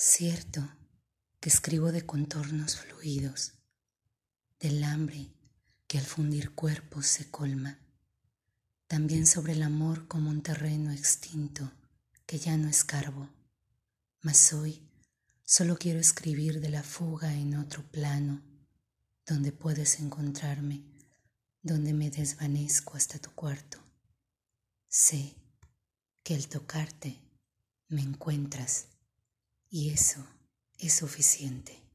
Cierto que escribo de contornos fluidos, del hambre que al fundir cuerpos se colma, también sobre el amor como un terreno extinto que ya no escarbo, mas hoy solo quiero escribir de la fuga en otro plano, donde puedes encontrarme, donde me desvanezco hasta tu cuarto. Sé que al tocarte me encuentras y eso es suficiente.